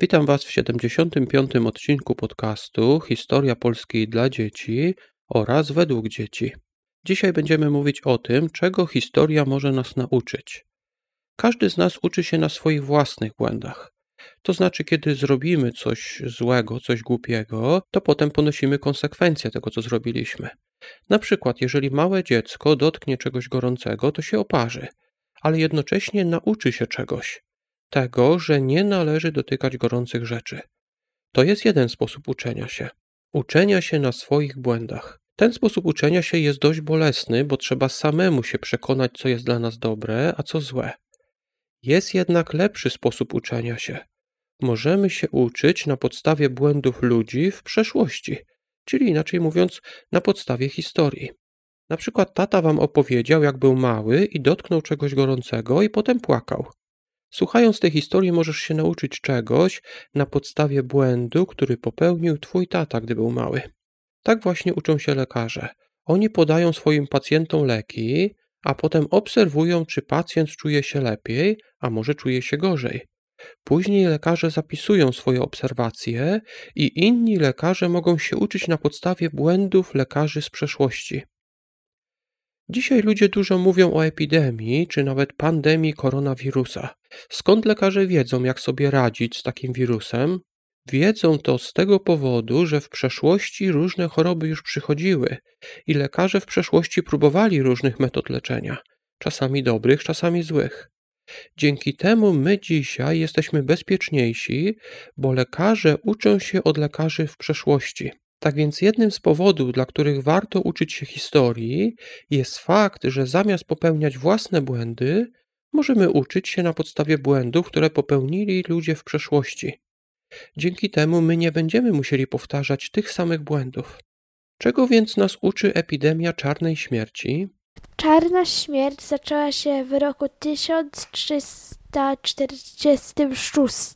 Witam Was w 75. odcinku podcastu Historia Polski dla dzieci oraz według dzieci. Dzisiaj będziemy mówić o tym, czego historia może nas nauczyć. Każdy z nas uczy się na swoich własnych błędach. To znaczy, kiedy zrobimy coś złego, coś głupiego, to potem ponosimy konsekwencje tego, co zrobiliśmy. Na przykład, jeżeli małe dziecko dotknie czegoś gorącego, to się oparzy, ale jednocześnie nauczy się czegoś tego, że nie należy dotykać gorących rzeczy. To jest jeden sposób uczenia się. Uczenia się na swoich błędach. Ten sposób uczenia się jest dość bolesny, bo trzeba samemu się przekonać, co jest dla nas dobre, a co złe. Jest jednak lepszy sposób uczenia się. Możemy się uczyć na podstawie błędów ludzi w przeszłości, czyli inaczej mówiąc, na podstawie historii. Na przykład tata wam opowiedział, jak był mały i dotknął czegoś gorącego i potem płakał. Słuchając tej historii możesz się nauczyć czegoś na podstawie błędu, który popełnił twój tata, gdy był mały. Tak właśnie uczą się lekarze. Oni podają swoim pacjentom leki, a potem obserwują, czy pacjent czuje się lepiej, a może czuje się gorzej. Później lekarze zapisują swoje obserwacje i inni lekarze mogą się uczyć na podstawie błędów lekarzy z przeszłości. Dzisiaj ludzie dużo mówią o epidemii czy nawet pandemii koronawirusa. Skąd lekarze wiedzą, jak sobie radzić z takim wirusem? Wiedzą to z tego powodu, że w przeszłości różne choroby już przychodziły i lekarze w przeszłości próbowali różnych metod leczenia, czasami dobrych, czasami złych. Dzięki temu my dzisiaj jesteśmy bezpieczniejsi, bo lekarze uczą się od lekarzy w przeszłości. Tak więc jednym z powodów, dla których warto uczyć się historii, jest fakt, że zamiast popełniać własne błędy, możemy uczyć się na podstawie błędów, które popełnili ludzie w przeszłości. Dzięki temu my nie będziemy musieli powtarzać tych samych błędów. Czego więc nas uczy epidemia czarnej śmierci? Czarna śmierć zaczęła się w roku 1346.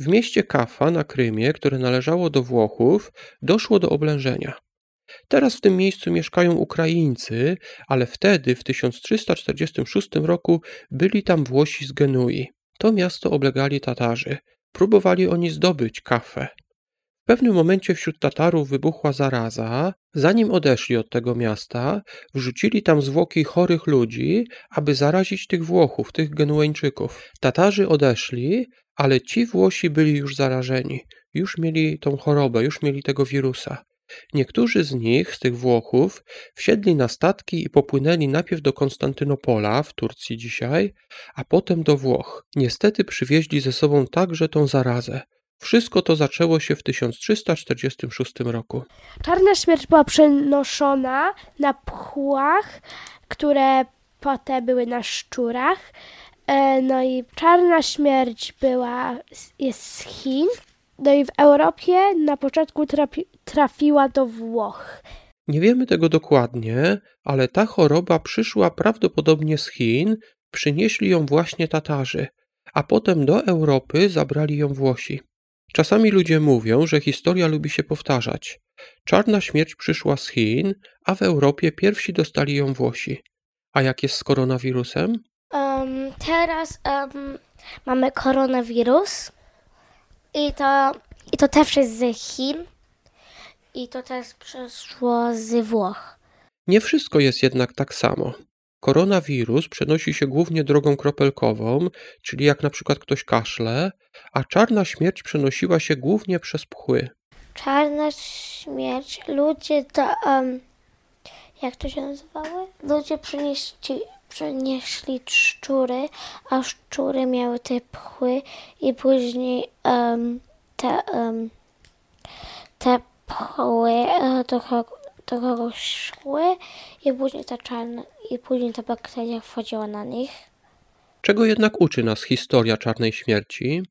W mieście Kafa na Krymie, które należało do Włochów, doszło do oblężenia. Teraz w tym miejscu mieszkają Ukraińcy, ale wtedy, w 1346 roku, byli tam Włosi z Genui. To miasto oblegali Tatarzy. Próbowali oni zdobyć Kafę. W pewnym momencie wśród Tatarów wybuchła zaraza. Zanim odeszli od tego miasta, wrzucili tam zwłoki chorych ludzi, aby zarazić tych Włochów, tych Genueńczyków. Tatarzy odeszli, ale ci Włosi byli już zarażeni, już mieli tą chorobę, już mieli tego wirusa. Niektórzy z nich, z tych Włochów, wsiedli na statki i popłynęli najpierw do Konstantynopola, w Turcji dzisiaj, a potem do Włoch. Niestety przywieźli ze sobą także tą zarazę. Wszystko to zaczęło się w 1346 roku. Czarna śmierć była przenoszona na pchłach, które potem były na szczurach. E, no i czarna śmierć była, jest z Chin. No i w Europie na początku trafi, trafiła do Włoch. Nie wiemy tego dokładnie, ale ta choroba przyszła prawdopodobnie z Chin, przynieśli ją właśnie Tatarzy, a potem do Europy zabrali ją Włosi. Czasami ludzie mówią, że historia lubi się powtarzać. Czarna śmierć przyszła z Chin, a w Europie pierwsi dostali ją Włosi. A jak jest z koronawirusem? Um, teraz um, mamy koronawirus i to, i to też jest z Chin i to też przeszło z Włoch. Nie wszystko jest jednak tak samo. Koronawirus przenosi się głównie drogą kropelkową, czyli jak na przykład ktoś kaszle, a czarna śmierć przenosiła się głównie przez pchły. Czarna śmierć, ludzie to, um, jak to się nazywało? Ludzie przynieśli, przenieśli szczury, a szczury miały te pchły i później um, te, um, te pchły e, do, do kogoś szły i później ta czarna, i później ta bakteria wchodziła na nich. Czego jednak uczy nas historia czarnej śmierci?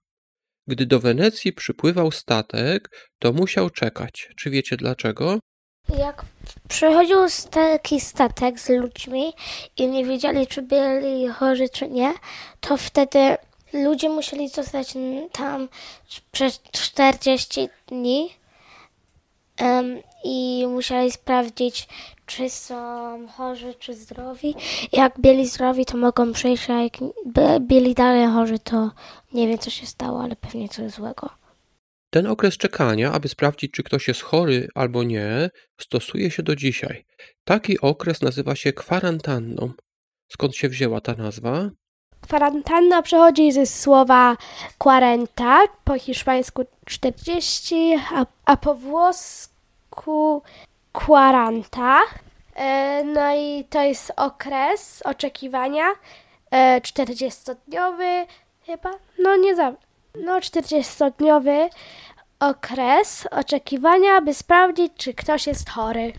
Gdy do Wenecji przypływał statek, to musiał czekać. Czy wiecie dlaczego? Jak przechodził taki statek z ludźmi i nie wiedzieli, czy byli chorzy, czy nie, to wtedy ludzie musieli zostać tam przez 40 dni em, i musieli sprawdzić, czy są chorzy, czy zdrowi. Jak byli zdrowi, to mogą przyjść, a jak by- byli dalej chorzy, to nie wiem, co się stało, ale pewnie coś złego. Ten okres czekania, aby sprawdzić, czy ktoś jest chory albo nie, stosuje się do dzisiaj. Taki okres nazywa się kwarantanną. Skąd się wzięła ta nazwa? Kwarantanna przechodzi ze słowa quarenta, po hiszpańsku 40, a, a po włosku quaranta. E, No i to jest okres oczekiwania e, 40-dniowy chyba, no nie za, no 40-dniowy okres oczekiwania, by sprawdzić, czy ktoś jest chory.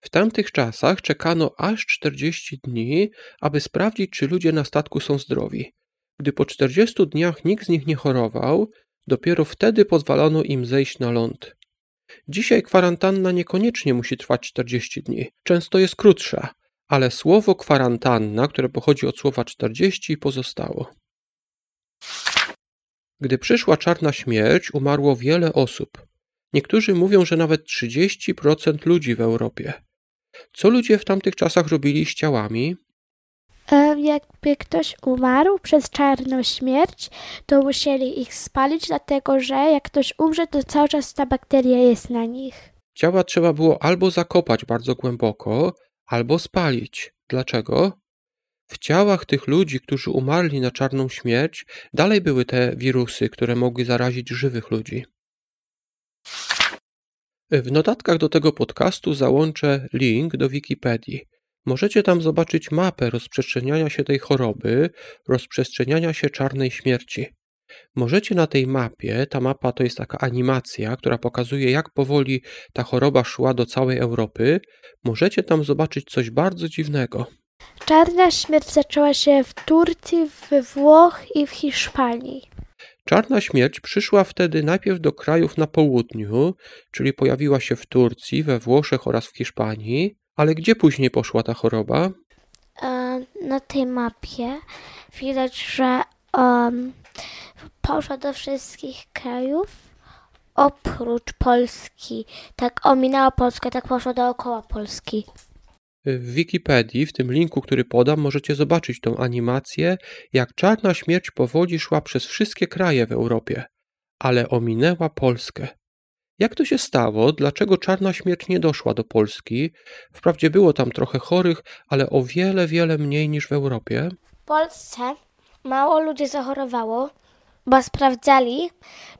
W tamtych czasach czekano aż 40 dni, aby sprawdzić, czy ludzie na statku są zdrowi. Gdy po 40 dniach nikt z nich nie chorował, dopiero wtedy pozwalano im zejść na ląd. Dzisiaj kwarantanna niekoniecznie musi trwać 40 dni, często jest krótsza, ale słowo kwarantanna, które pochodzi od słowa 40, pozostało. Gdy przyszła czarna śmierć, umarło wiele osób. Niektórzy mówią, że nawet 30% ludzi w Europie. Co ludzie w tamtych czasach robili z ciałami? E, Jakby ktoś umarł przez czarną śmierć, to musieli ich spalić, dlatego że jak ktoś umrze, to cały czas ta bakteria jest na nich. Ciała trzeba było albo zakopać bardzo głęboko, albo spalić. Dlaczego? W ciałach tych ludzi, którzy umarli na czarną śmierć, dalej były te wirusy, które mogły zarazić żywych ludzi. W notatkach do tego podcastu załączę link do Wikipedii. Możecie tam zobaczyć mapę rozprzestrzeniania się tej choroby, rozprzestrzeniania się czarnej śmierci. Możecie na tej mapie, ta mapa to jest taka animacja, która pokazuje, jak powoli ta choroba szła do całej Europy, możecie tam zobaczyć coś bardzo dziwnego. Czarna śmierć zaczęła się w Turcji, we Włoch i w Hiszpanii. Czarna śmierć przyszła wtedy najpierw do krajów na południu, czyli pojawiła się w Turcji, we Włoszech oraz w Hiszpanii, ale gdzie później poszła ta choroba? E, na tej mapie widać, że em, poszła do wszystkich krajów oprócz Polski. Tak ominęła Polskę, tak poszła dookoła Polski. W Wikipedii, w tym linku, który podam, możecie zobaczyć tą animację, jak czarna śmierć powoli szła przez wszystkie kraje w Europie, ale ominęła Polskę. Jak to się stało? Dlaczego czarna śmierć nie doszła do Polski? Wprawdzie było tam trochę chorych, ale o wiele, wiele mniej niż w Europie. W Polsce mało ludzi zachorowało, bo sprawdzali,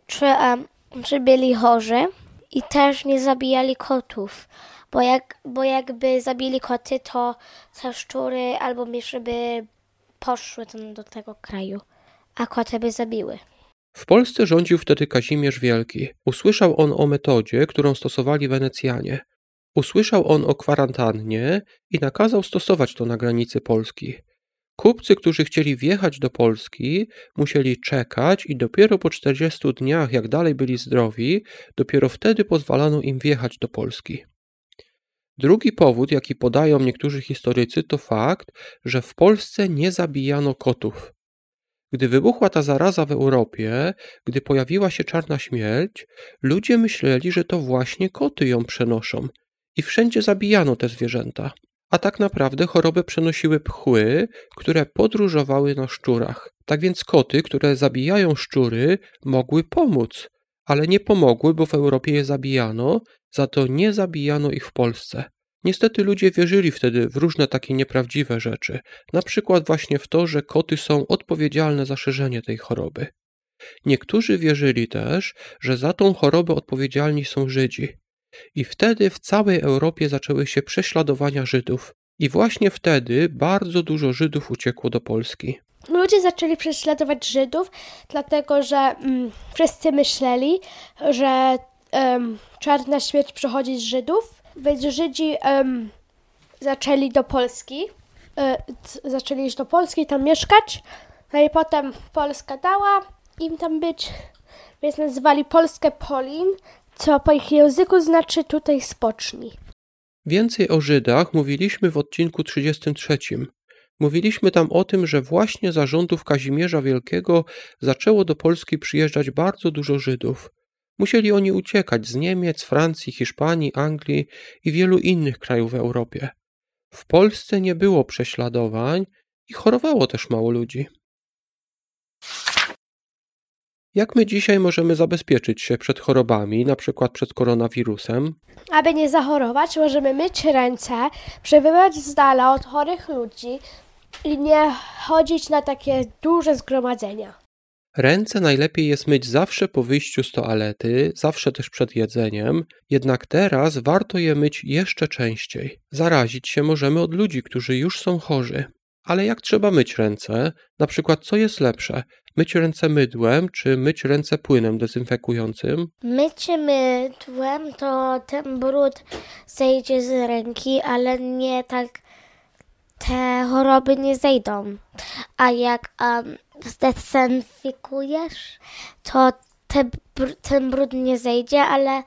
czy, em, czy byli chorzy i też nie zabijali kotów. Bo, jak, bo jakby zabili koty, to te szczury albo myszy by poszły tam do tego kraju, a koty by zabiły. W Polsce rządził wtedy Kazimierz Wielki. Usłyszał on o metodzie, którą stosowali Wenecjanie. Usłyszał on o kwarantannie i nakazał stosować to na granicy Polski. Kupcy, którzy chcieli wjechać do Polski, musieli czekać i dopiero po 40 dniach, jak dalej byli zdrowi, dopiero wtedy pozwalano im wjechać do Polski. Drugi powód, jaki podają niektórzy historycy, to fakt, że w Polsce nie zabijano kotów. Gdy wybuchła ta zaraza w Europie, gdy pojawiła się czarna śmierć, ludzie myśleli, że to właśnie koty ją przenoszą i wszędzie zabijano te zwierzęta. A tak naprawdę chorobę przenosiły pchły, które podróżowały na szczurach. Tak więc koty, które zabijają szczury, mogły pomóc, ale nie pomogły, bo w Europie je zabijano, za to nie zabijano ich w Polsce. Niestety ludzie wierzyli wtedy w różne takie nieprawdziwe rzeczy, na przykład właśnie w to, że koty są odpowiedzialne za szerzenie tej choroby. Niektórzy wierzyli też, że za tą chorobę odpowiedzialni są Żydzi. I wtedy w całej Europie zaczęły się prześladowania Żydów. I właśnie wtedy bardzo dużo Żydów uciekło do Polski. Ludzie zaczęli prześladować Żydów, dlatego że mm, wszyscy myśleli, że em, czarna śmierć przychodzi z Żydów, więc Żydzi em, zaczęli do Polski, e, zaczęli iść do Polski, tam mieszkać, no i potem Polska dała im tam być, więc nazywali Polskę Polin, co po ich języku znaczy tutaj spocznij. Więcej o Żydach mówiliśmy w odcinku 33. Mówiliśmy tam o tym, że właśnie za rządów Kazimierza Wielkiego zaczęło do Polski przyjeżdżać bardzo dużo Żydów. Musieli oni uciekać z Niemiec, Francji, Hiszpanii, Anglii i wielu innych krajów w Europie. W Polsce nie było prześladowań i chorowało też mało ludzi. Jak my dzisiaj możemy zabezpieczyć się przed chorobami, na przykład przed koronawirusem? Aby nie zachorować, możemy myć ręce, przebywać z dala od chorych ludzi i nie chodzić na takie duże zgromadzenia. Ręce najlepiej jest myć zawsze po wyjściu z toalety, zawsze też przed jedzeniem, jednak teraz warto je myć jeszcze częściej. Zarazić się możemy od ludzi, którzy już są chorzy. Ale jak trzeba myć ręce? Na przykład, co jest lepsze? Myć ręce mydłem, czy myć ręce płynem dezynfekującym? Mycie mydłem to ten brud zejdzie z ręki, ale nie tak te choroby nie zejdą. A jak um, to te, ten brud nie zejdzie, ale,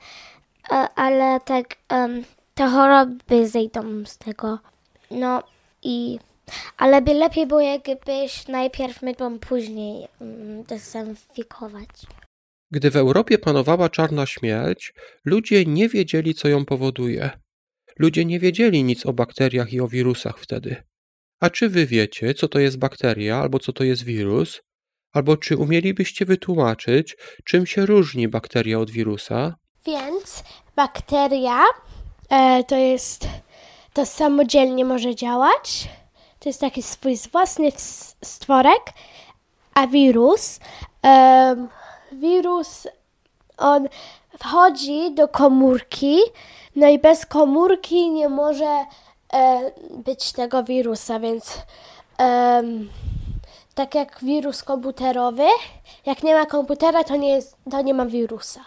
e, ale tak um, te choroby zejdą z tego. No i ale by lepiej było, jakbyś najpierw mydłem, później um, dezynfikować. Gdy w Europie panowała czarna śmierć, ludzie nie wiedzieli, co ją powoduje. Ludzie nie wiedzieli nic o bakteriach i o wirusach wtedy. A czy wy wiecie, co to jest bakteria albo co to jest wirus? Albo czy umielibyście wytłumaczyć, czym się różni bakteria od wirusa? Więc bakteria e, to jest, to samodzielnie może działać. To jest taki swój własny stworek, a wirus, em, wirus, on wchodzi do komórki, no i bez komórki nie może e, być tego wirusa, więc em, tak jak wirus komputerowy, jak nie ma komputera, to nie, jest, to nie ma wirusa.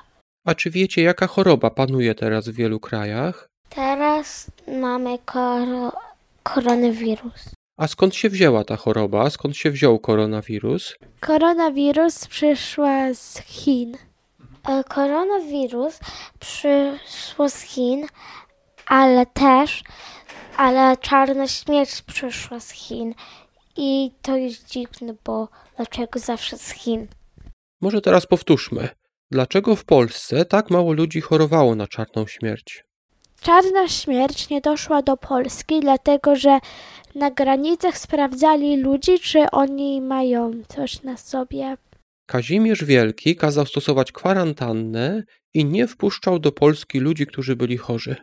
A czy wiecie, jaka choroba panuje teraz w wielu krajach? Teraz mamy koro- koronawirus. A skąd się wzięła ta choroba? Skąd się wziął koronawirus? Koronawirus przyszła z Chin. E, Koronawirus przyszło z Chin, ale też, ale czarna śmierć przyszła z Chin. I to jest dziwne, bo dlaczego zawsze z Chin? Może teraz powtórzmy. Dlaczego w Polsce tak mało ludzi chorowało na czarną śmierć? Czarna śmierć nie doszła do Polski, dlatego że na granicach sprawdzali ludzi, czy oni mają coś na sobie. Kazimierz Wielki kazał stosować kwarantannę i nie wpuszczał do Polski ludzi, którzy byli chorzy.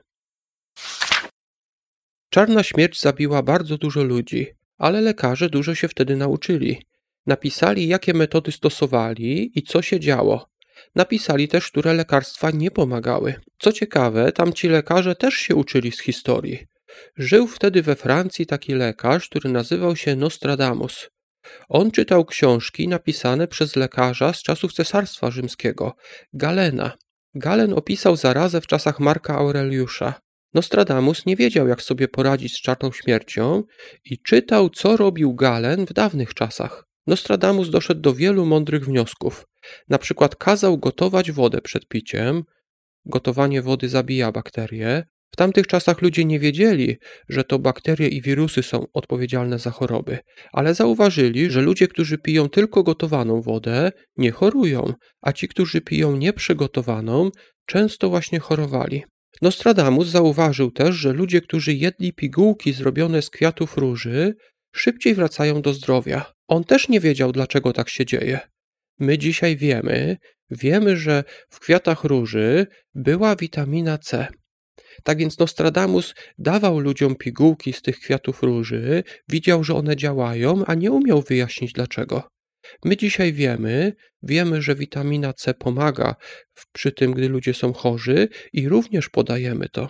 Czarna śmierć zabiła bardzo dużo ludzi, ale lekarze dużo się wtedy nauczyli. Napisali, jakie metody stosowali i co się działo. Napisali też, które lekarstwa nie pomagały. Co ciekawe, tamci lekarze też się uczyli z historii. Żył wtedy we Francji taki lekarz, który nazywał się Nostradamus. On czytał książki napisane przez lekarza z czasów Cesarstwa Rzymskiego, Galena. Galen opisał zarazę w czasach Marka Aureliusza. Nostradamus nie wiedział, jak sobie poradzić z czarną śmiercią i czytał, co robił Galen w dawnych czasach. Nostradamus doszedł do wielu mądrych wniosków. Na przykład kazał gotować wodę przed piciem. Gotowanie wody zabija bakterie. W tamtych czasach ludzie nie wiedzieli, że to bakterie i wirusy są odpowiedzialne za choroby, ale zauważyli, że ludzie, którzy piją tylko gotowaną wodę, nie chorują, a ci, którzy piją nieprzygotowaną, często właśnie chorowali. Nostradamus zauważył też, że ludzie, którzy jedli pigułki zrobione z kwiatów róży, szybciej wracają do zdrowia. On też nie wiedział, dlaczego tak się dzieje. My dzisiaj wiemy, wiemy, że w kwiatach róży była witamina C. Tak więc Nostradamus dawał ludziom pigułki z tych kwiatów róży, widział, że one działają, a nie umiał wyjaśnić dlaczego. My dzisiaj wiemy, wiemy, że witamina C pomaga przy tym, gdy ludzie są chorzy i również podajemy to.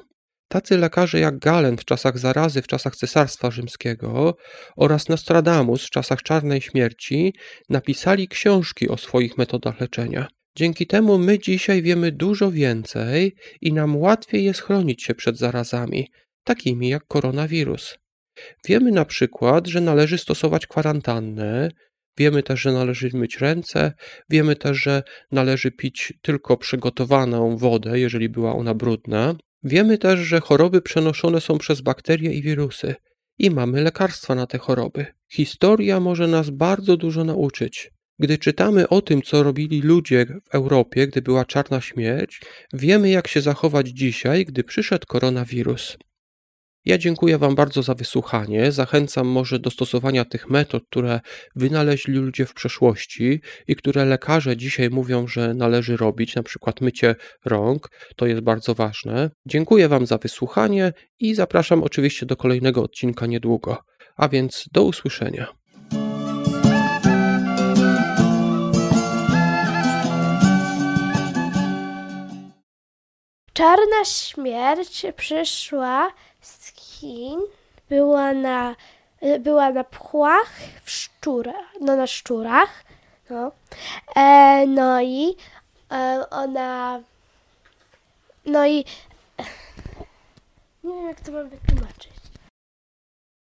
Tacy lekarze jak Galen w czasach zarazy, w czasach Cesarstwa Rzymskiego oraz Nostradamus w czasach czarnej śmierci napisali książki o swoich metodach leczenia. Dzięki temu my dzisiaj wiemy dużo więcej i nam łatwiej jest chronić się przed zarazami, takimi jak koronawirus. Wiemy na przykład, że należy stosować kwarantannę, wiemy też, że należy myć ręce, wiemy też, że należy pić tylko przygotowaną wodę, jeżeli była ona brudna. Wiemy też, że choroby przenoszone są przez bakterie i wirusy i mamy lekarstwa na te choroby. Historia może nas bardzo dużo nauczyć. Gdy czytamy o tym, co robili ludzie w Europie, gdy była czarna śmierć, wiemy, jak się zachować dzisiaj, gdy przyszedł koronawirus. Ja dziękuję Wam bardzo za wysłuchanie. Zachęcam może do stosowania tych metod, które wynaleźli ludzie w przeszłości i które lekarze dzisiaj mówią, że należy robić, na przykład mycie rąk. To jest bardzo ważne. Dziękuję Wam za wysłuchanie i zapraszam oczywiście do kolejnego odcinka niedługo. A więc do usłyszenia. Czarna śmierć przyszła z Chin, była na, była na pchłach, w szczurach, no na szczurach, no. E, no i e, ona, no i nie wiem jak to mam wytłumaczyć.